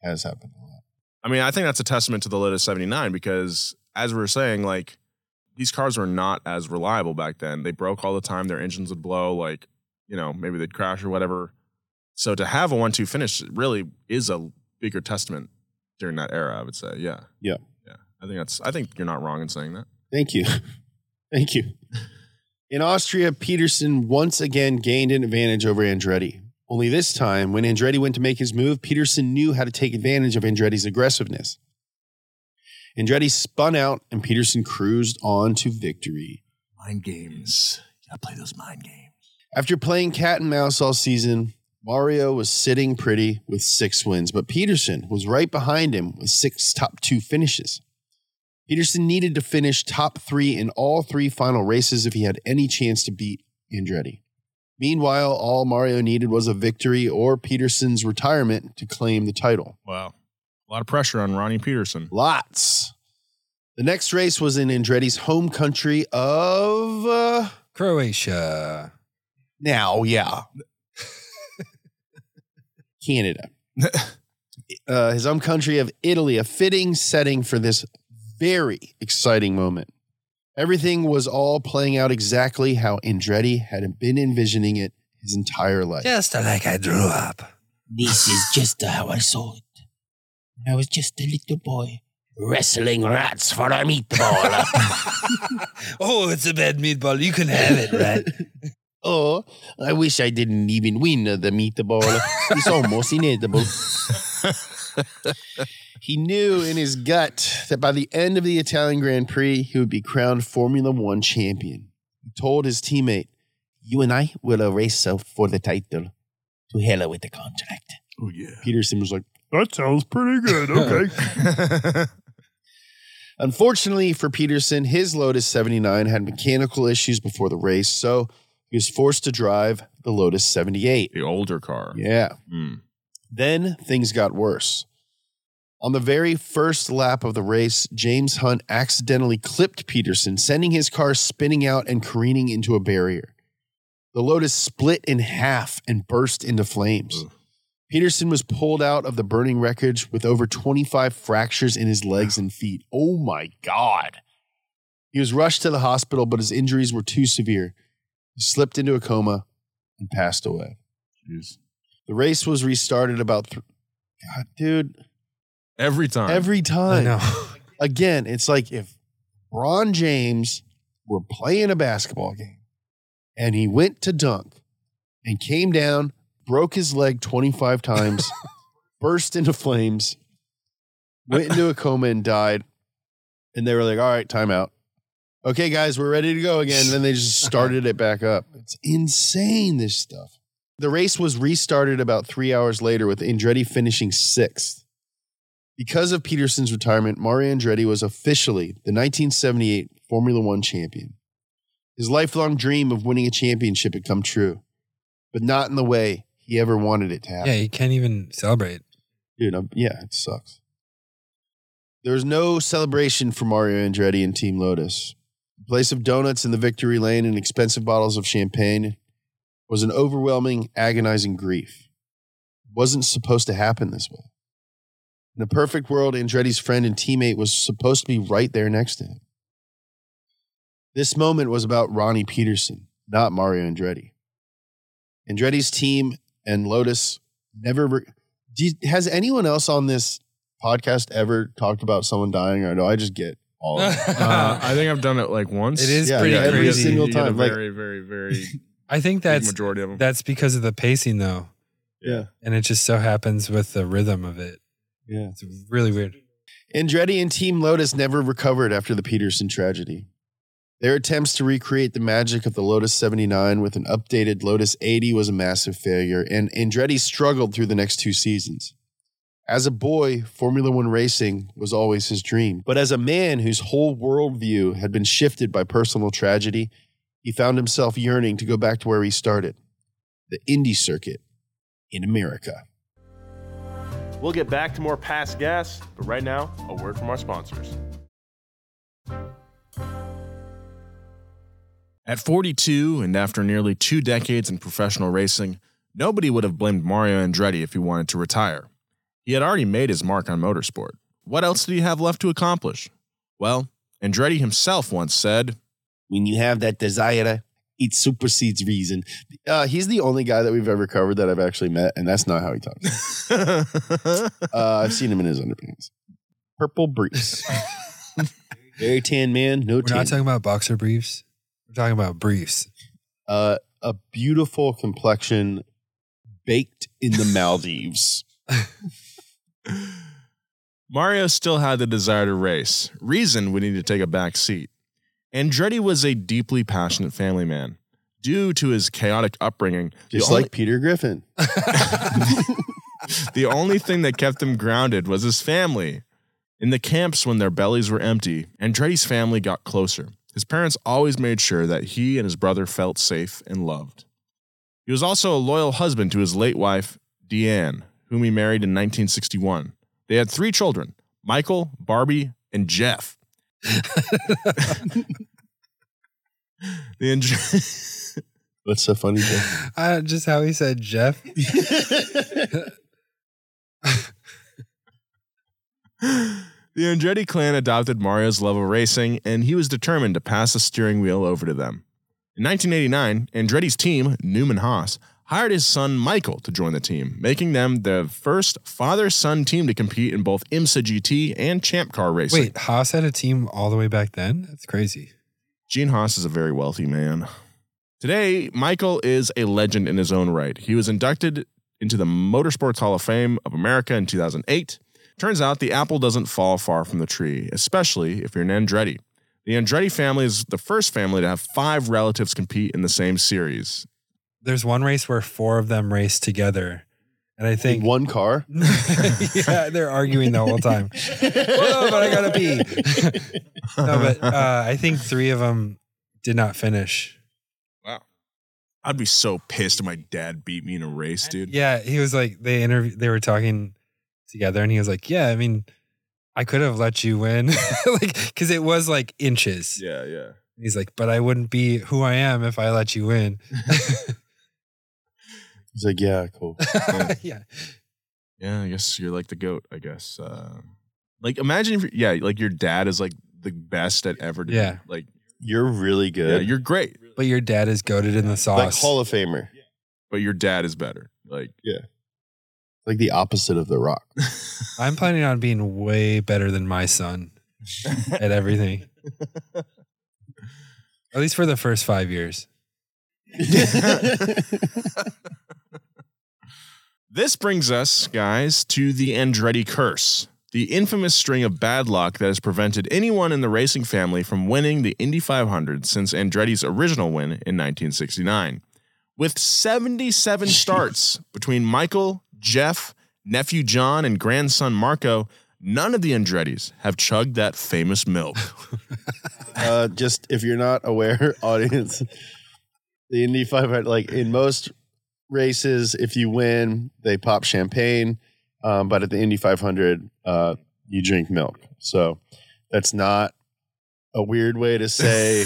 has happened a lot. I mean, I think that's a testament to the Lotus 79 because, as we were saying, like these cars were not as reliable back then. They broke all the time. Their engines would blow. Like, you know, maybe they'd crash or whatever. So to have a one-two finish really is a bigger testament during that era. I would say, yeah, Yeah. yeah. I think that's. I think you're not wrong in saying that. Thank you. Thank you. In Austria, Peterson once again gained an advantage over Andretti. Only this time, when Andretti went to make his move, Peterson knew how to take advantage of Andretti's aggressiveness. Andretti spun out and Peterson cruised on to victory. Mind games. Gotta play those mind games. After playing cat and mouse all season, Mario was sitting pretty with six wins, but Peterson was right behind him with six top two finishes. Peterson needed to finish top three in all three final races if he had any chance to beat Andretti. Meanwhile, all Mario needed was a victory or Peterson's retirement to claim the title. Wow. A lot of pressure on Ronnie Peterson. Lots. The next race was in Andretti's home country of. Uh, Croatia. now, yeah. Canada. uh, his home country of Italy, a fitting setting for this very exciting moment. Everything was all playing out exactly how Andretti had been envisioning it his entire life. Just like I drew up. This is just how I saw it. I was just a little boy, wrestling rats for a meatball. oh, it's a bad meatball. You can have it, rat. Oh, I wish I didn't even win the meatball. It's almost inedible. he knew in his gut that by the end of the Italian Grand Prix, he would be crowned Formula One champion. He told his teammate, You and I will race for the title. To hell with the contract. Oh, yeah. Peterson was like, That sounds pretty good. Okay. Unfortunately for Peterson, his Lotus 79 had mechanical issues before the race, so he was forced to drive the Lotus 78. the older car. Yeah. Hmm. Then things got worse. On the very first lap of the race, James Hunt accidentally clipped Peterson, sending his car spinning out and careening into a barrier. The Lotus split in half and burst into flames. Ugh. Peterson was pulled out of the burning wreckage with over 25 fractures in his legs and feet. Oh my God. He was rushed to the hospital, but his injuries were too severe. He slipped into a coma and passed away. Jeez. The race was restarted about. Th- God, dude, Every time. every I time. know. Again, it's like if Ron James were playing a basketball game and he went to dunk and came down, broke his leg 25 times, burst into flames, went into a coma and died. And they were like, all right, timeout. Okay, guys, we're ready to go again. then they just started it back up. It's insane, this stuff. The race was restarted about three hours later with Andretti finishing sixth. Because of Peterson's retirement, Mario Andretti was officially the 1978 Formula One champion. His lifelong dream of winning a championship had come true, but not in the way he ever wanted it to happen. Yeah, you can't even celebrate. Dude, I'm, yeah, it sucks. There was no celebration for Mario Andretti and Team Lotus. In place of donuts in the victory lane and expensive bottles of champagne was an overwhelming, agonizing grief. It wasn't supposed to happen this way. In a perfect world, Andretti's friend and teammate was supposed to be right there next to him. This moment was about Ronnie Peterson, not Mario Andretti. Andretti's team and Lotus never. Re- you- has anyone else on this podcast ever talked about someone dying, or do I just get all of it? Uh, I think I've done it like once. It is Yeah, pretty yeah, every crazy. single You get a time, like- very, very, very I think big that's majority of them. that's because of the pacing though. Yeah. And it just so happens with the rhythm of it. Yeah. It's really weird. Andretti and Team Lotus never recovered after the Peterson tragedy. Their attempts to recreate the magic of the Lotus 79 with an updated Lotus 80 was a massive failure, and Andretti struggled through the next two seasons. As a boy, Formula One racing was always his dream. But as a man whose whole worldview had been shifted by personal tragedy, he found himself yearning to go back to where he started the Indy circuit in America. We'll get back to more past gas, but right now, a word from our sponsors. At 42, and after nearly two decades in professional racing, nobody would have blamed Mario Andretti if he wanted to retire. He had already made his mark on motorsport. What else did he have left to accomplish? Well, Andretti himself once said, when you have that desire, it supersedes reason. Uh, he's the only guy that we've ever covered that I've actually met, and that's not how he talks. uh, I've seen him in his underpants. Purple briefs. Very tan man, no We're tan. not talking about boxer briefs. We're talking about briefs. uh, a beautiful complexion baked in the Maldives. Mario still had the desire to race. Reason would need to take a back seat. Andretti was a deeply passionate family man. Due to his chaotic upbringing, the Just only- like Peter Griffin. the only thing that kept him grounded was his family. In the camps, when their bellies were empty, Andretti's family got closer. His parents always made sure that he and his brother felt safe and loved. He was also a loyal husband to his late wife, Deanne, whom he married in 1961. They had three children Michael, Barbie, and Jeff. the Andre- What's so funny? Jeff? Uh, just how he said Jeff. The Andretti clan adopted Mario's love of racing, and he was determined to pass the steering wheel over to them. In 1989, Andretti's team, Newman Haas, hired his son Michael to join the team, making them the first father son team to compete in both IMSA GT and Champ Car racing. Wait, Haas had a team all the way back then? That's crazy. Gene Haas is a very wealthy man. Today, Michael is a legend in his own right. He was inducted into the Motorsports Hall of Fame of America in 2008. Turns out the apple doesn't fall far from the tree, especially if you're an Andretti. The Andretti family is the first family to have five relatives compete in the same series. There's one race where four of them race together. And I think In one car. yeah, they're arguing the whole time. oh, but I gotta pee. no, but uh, I think three of them did not finish. Wow. I'd be so pissed if my dad beat me in a race, dude. Yeah, he was like they interview they were talking together, and he was like, "Yeah, I mean, I could have let you win, like because it was like inches." Yeah, yeah. He's like, "But I wouldn't be who I am if I let you win." He's like, yeah, cool. yeah, Yeah, I guess you're like the goat, I guess. Uh, like imagine if yeah, like your dad is like the best at ever doing Yeah. like You're really yeah, good. you're great, but your dad is goaded in the sauce. like. Hall of Famer. but your dad is better. Like Like the opposite of The Rock. I'm planning on being way better than my son at everything. At least for the first five years. This brings us, guys, to the Andretti curse, the infamous string of bad luck that has prevented anyone in the racing family from winning the Indy 500 since Andretti's original win in 1969. With 77 starts between Michael, Jeff, nephew John, and grandson Marco, none of the Andrettis have chugged that famous milk. uh, just if you're not aware, audience, the Indy 500, like in most races, if you win, they pop champagne. Um, but at the Indy 500, uh, you drink milk. So that's not a weird way to say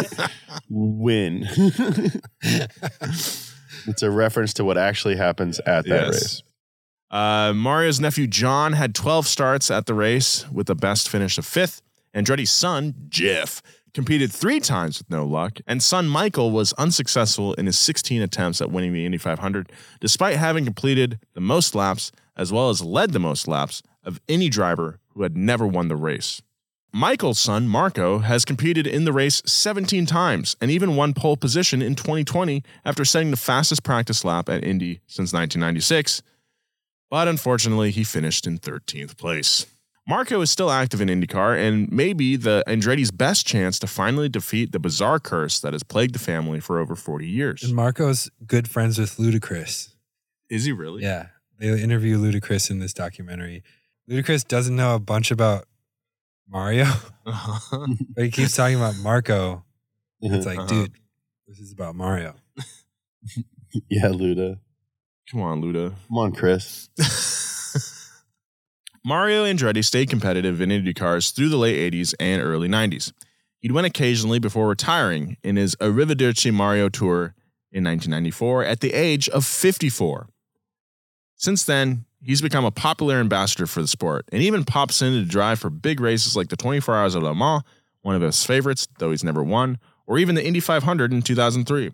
win. It's a reference to what actually happens at that Yes. race. Uh, Mario's nephew John had 12 starts at the race with the best finish of fifth. Andretti's son, Jeff, competed three times with no luck, and son Michael was unsuccessful in his 16 attempts at winning the Indy 500, despite having completed the most laps as well as led the most laps of any driver who had never won the race. Michael's son, Marco, has competed in the race 17 times and even won pole position in 2020 after setting the fastest practice lap at Indy since 1996 but unfortunately, he finished in 13th place. Marco is still active in IndyCar and may be the Andretti's best chance to finally defeat the bizarre curse that has plagued the family for over 40 years. And Marco's good friends with Ludacris. Is he really? Yeah. They interview Ludacris in this documentary. Ludacris doesn't know a bunch about Mario, but he keeps talking about Marco. It's like, Uh-huh. dude, this is about Mario. Yeah, Luda. Come on, Luda. Come on, Chris. Mario Andretti stayed competitive in IndyCars through the late 80s and early 90s. He'd win occasionally before retiring in his Arrivederci Mario Tour in 1994 at the age of 54. Since then, he's become a popular ambassador for the sport and even pops in to drive for big races like the 24 Hours of Le Mans, one of his favorites, though he's never won, or even the Indy 500 in 2003.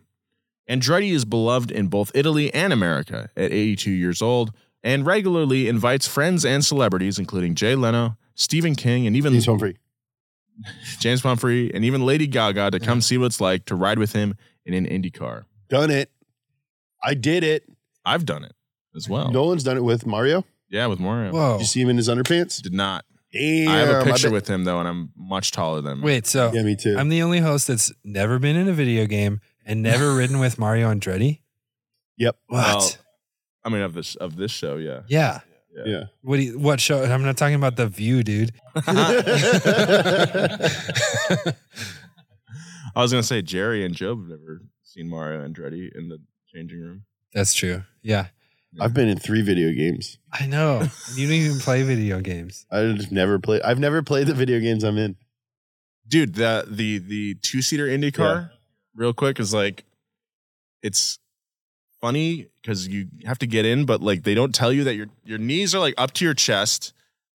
Andretti is beloved in both Italy and America at 82 years old and regularly invites friends and celebrities, including Jay Leno, Stephen King, and even James Humphrey. James Pumphrey, and even Lady Gaga to come see what it's like to ride with him in an Indy car. Done it. I did it. I've done it as well. Nolan's done it with Mario. Yeah, with Mario. Whoa. Did you see him in his underpants? Did not. Damn. I have a picture bet- with him though, and I'm much taller than him. Wait, so Yeah, me too. I'm the only host that's never been in a video game and never ridden with Mario Andretti? Yep. What? Well, I mean, of this of this show, yeah. yeah. Yeah. What do you, what show? I'm not talking about the View, dude. I was gonna say Jerry and Job have never seen Mario Andretti in the changing room. That's true. Yeah, I've been in three video games. I know. You don't even play video games. I just never play. I've never played the video games I'm in. Dude, the the the two seater Indy car, real quick, is like it's funny because you have to get in, but like they don't tell you that your your knees are like up to your chest.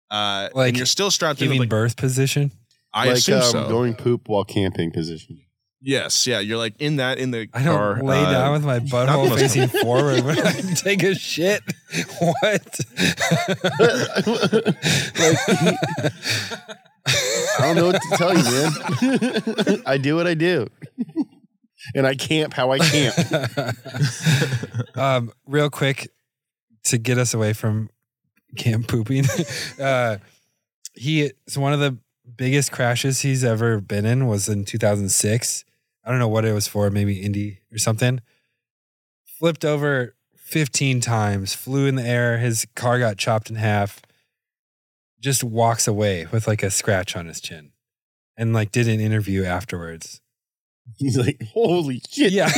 Uh Like, and you're still strapped You in with, mean like birth position? I like assume um, so. going poop while camping position. Yes, yeah. You're like in that in the I don't car. lay uh, down with my not butthole facing forward when I take a shit. What? I don't know what to tell you, man. I do what I do, and I camp how I camp. um, real quick to get us away from camp pooping. uh, he it's one of the biggest crashes he's ever been in was in 2006. I don't know what it was for, maybe Indy or something. Flipped over 15 times, flew in the air. His car got chopped in half. Just walks away with like a scratch on his chin, and like did an interview afterwards. He's like, "Holy shit!" Yeah.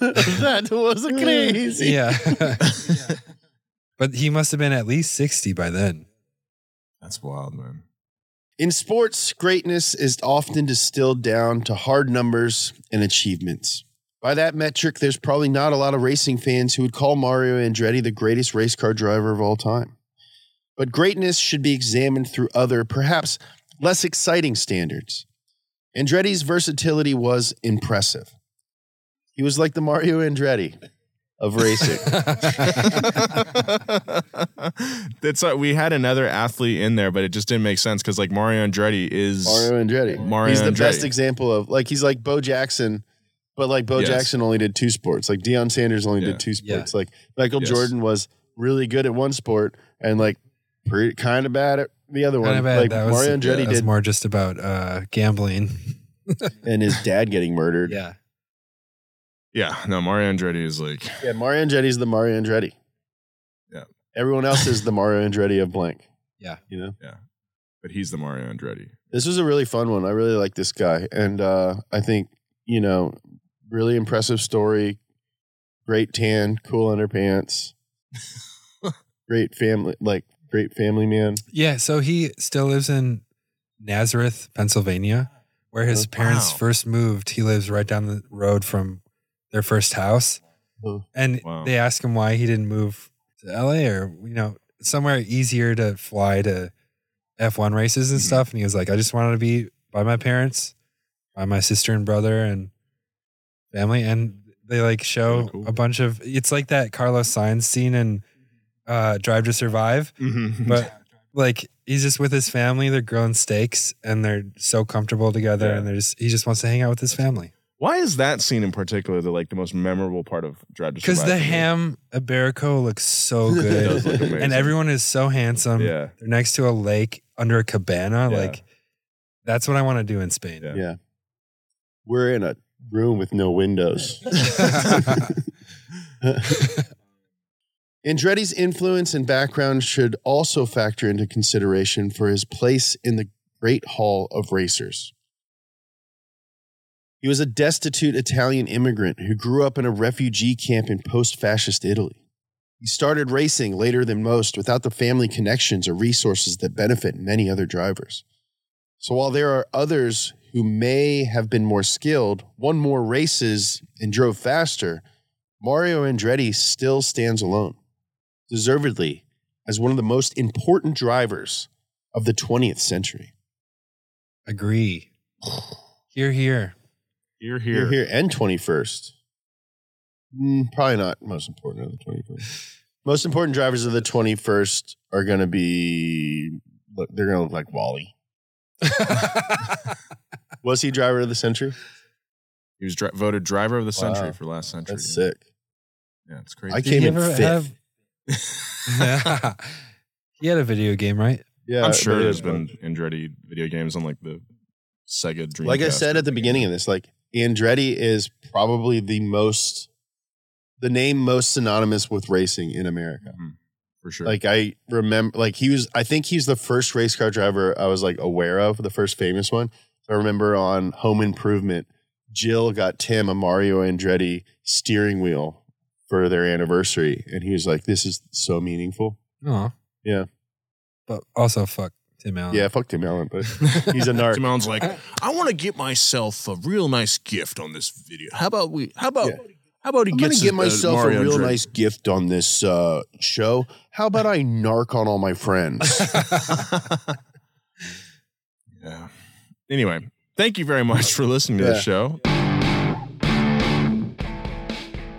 that was crazy. Yeah. but he must have been at least 60 by then. That's wild, man. In sports, greatness is often distilled down to hard numbers and achievements. By that metric, there's probably not a lot of racing fans who would call Mario Andretti the greatest race car driver of all time. But greatness should be examined through other, perhaps less exciting standards. Andretti's versatility was impressive. He was like the Mario Andretti of racing. That's like we had another athlete in there, but it just didn't make sense because like Mario Andretti is Mario Andretti. Mario he's the Andretti. best example of like he's like Bo Jackson, but like Bo Yes. Jackson only did two sports. Like Deion Sanders only Yeah. did two sports. Like Michael Yes. Jordan was really good at one sport and like pretty kind of bad at the other Kind one. of bad. Like that was, Mario Andretti that was did, more just about uh, gambling. and his dad getting murdered. Yeah. Yeah, no, Mario Andretti is like Yeah, Mario Andretti's the Mario Andretti. Yeah. Everyone else is the Mario Andretti of blank. Yeah. You know? Yeah. But he's the Mario Andretti. This was a really fun one. I really like this guy. And uh, I think, you know, really impressive story. Great tan, cool underpants. great family, like great family man. Yeah. So he still lives in Nazareth, Pennsylvania, where his Oh, parents wow. first moved. He lives right down the road from their first house. Oh. And Wow. they ask him why he didn't move to LA or, you know, somewhere easier to fly to F1 races and Mhm. stuff. And he was like, I just wanted to be by my parents, by my sister and brother and family. And they like show Really cool. a bunch of, it's like that Carlos Sainz scene in uh, Drive to Survive but like he's just with his family. They're grilling steaks and they're so comfortable together. Yeah. And they're just he just wants to hang out with his family Why is that scene in particular the like the most memorable part of Drive to because the for me? ham Iberico looks so It does good, look amazing. and everyone is so handsome. Yeah, They're next to a lake under a cabana. Yeah. Like that's what I want to do in Spain. Yeah. Yeah. We're in a room with no windows. Andretti's influence and background should also factor into consideration for his place in the Great Hall of Racers. He was a destitute Italian immigrant who grew up in a refugee camp in post fascist Italy. He started racing later than most without the family connections or resources that benefit many other drivers. So while there are others who may have been more skilled, won more races, and drove faster, Mario Andretti still stands alone, deservedly as one of the most important drivers of the 20th century. Agree. Here, here. You're here, Here, here. here, and 21st. Mm, probably not most important of the 21st. Most important drivers of the 21st are going to be, look, they're going to look like Wally. Was he driver of the century? He was dri- voted driver of the century Wow. for last century. That's yeah. sick. Yeah, it's crazy. I Did came in ever fifth. have- he had a video game, right? Yeah, I'm sure there's been Andretti video games on like the Sega Dreamcast. like I said at the beginning of this, like Andretti is probably the most, the name most synonymous with racing in America. Mhm. for sure. Like I remember, like he was. I think he's the first race car driver I was like aware of, the first famous one. I remember on Home Improvement, Jill got Tim a Mario Andretti steering wheel for their anniversary, and he was like, "This is so meaningful." Aw. Yeah. But also, fuck Tim Allen. Yeah, fuck Tim Allen, but he's a narc. Tim Allen's like, I want to get myself a real nice gift on this video. How about we? How about? Yeah. How about he I'm gonna get uh, myself Mario a real Andretti? nice gift on this uh, show. How about I narc on all my friends? Yeah. Anyway, thank you very much for listening to Yeah. the show.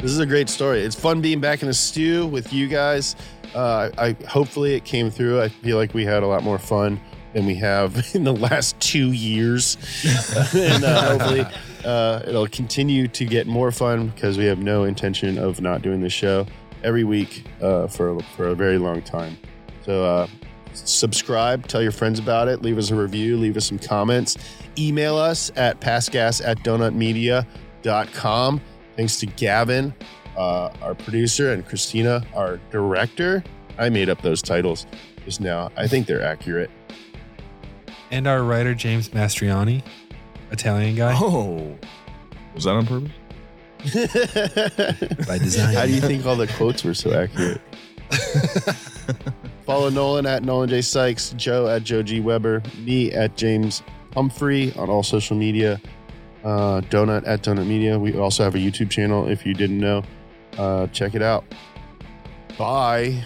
This is a great story. It's fun being back in the stew with you guys. Uh, I hopefully it came through. I feel like we had a lot more fun than we have in the last two years, and uh, hopefully uh, it'll continue to get more fun because we have no intention of not doing this show every week uh, for for a very long time. So uh, subscribe, tell your friends about it, leave us a review, leave us some comments, email us at pastgas at donutmedia.com. Thanks to Gavin, uh, our producer, and Christina, our director. I made up those titles just now. I think they're accurate. And our writer, James Mastriani, Italian guy. Oh, was that on purpose? By design. How do you think all the quotes were so accurate? Follow Nolan at Nolan J. Sykes, Joe at Joe G. Weber, me at James Pumphrey on all social media, uh, Donut at Donut Media. We also have a YouTube channel if you didn't know. Uh, check it out. Bye.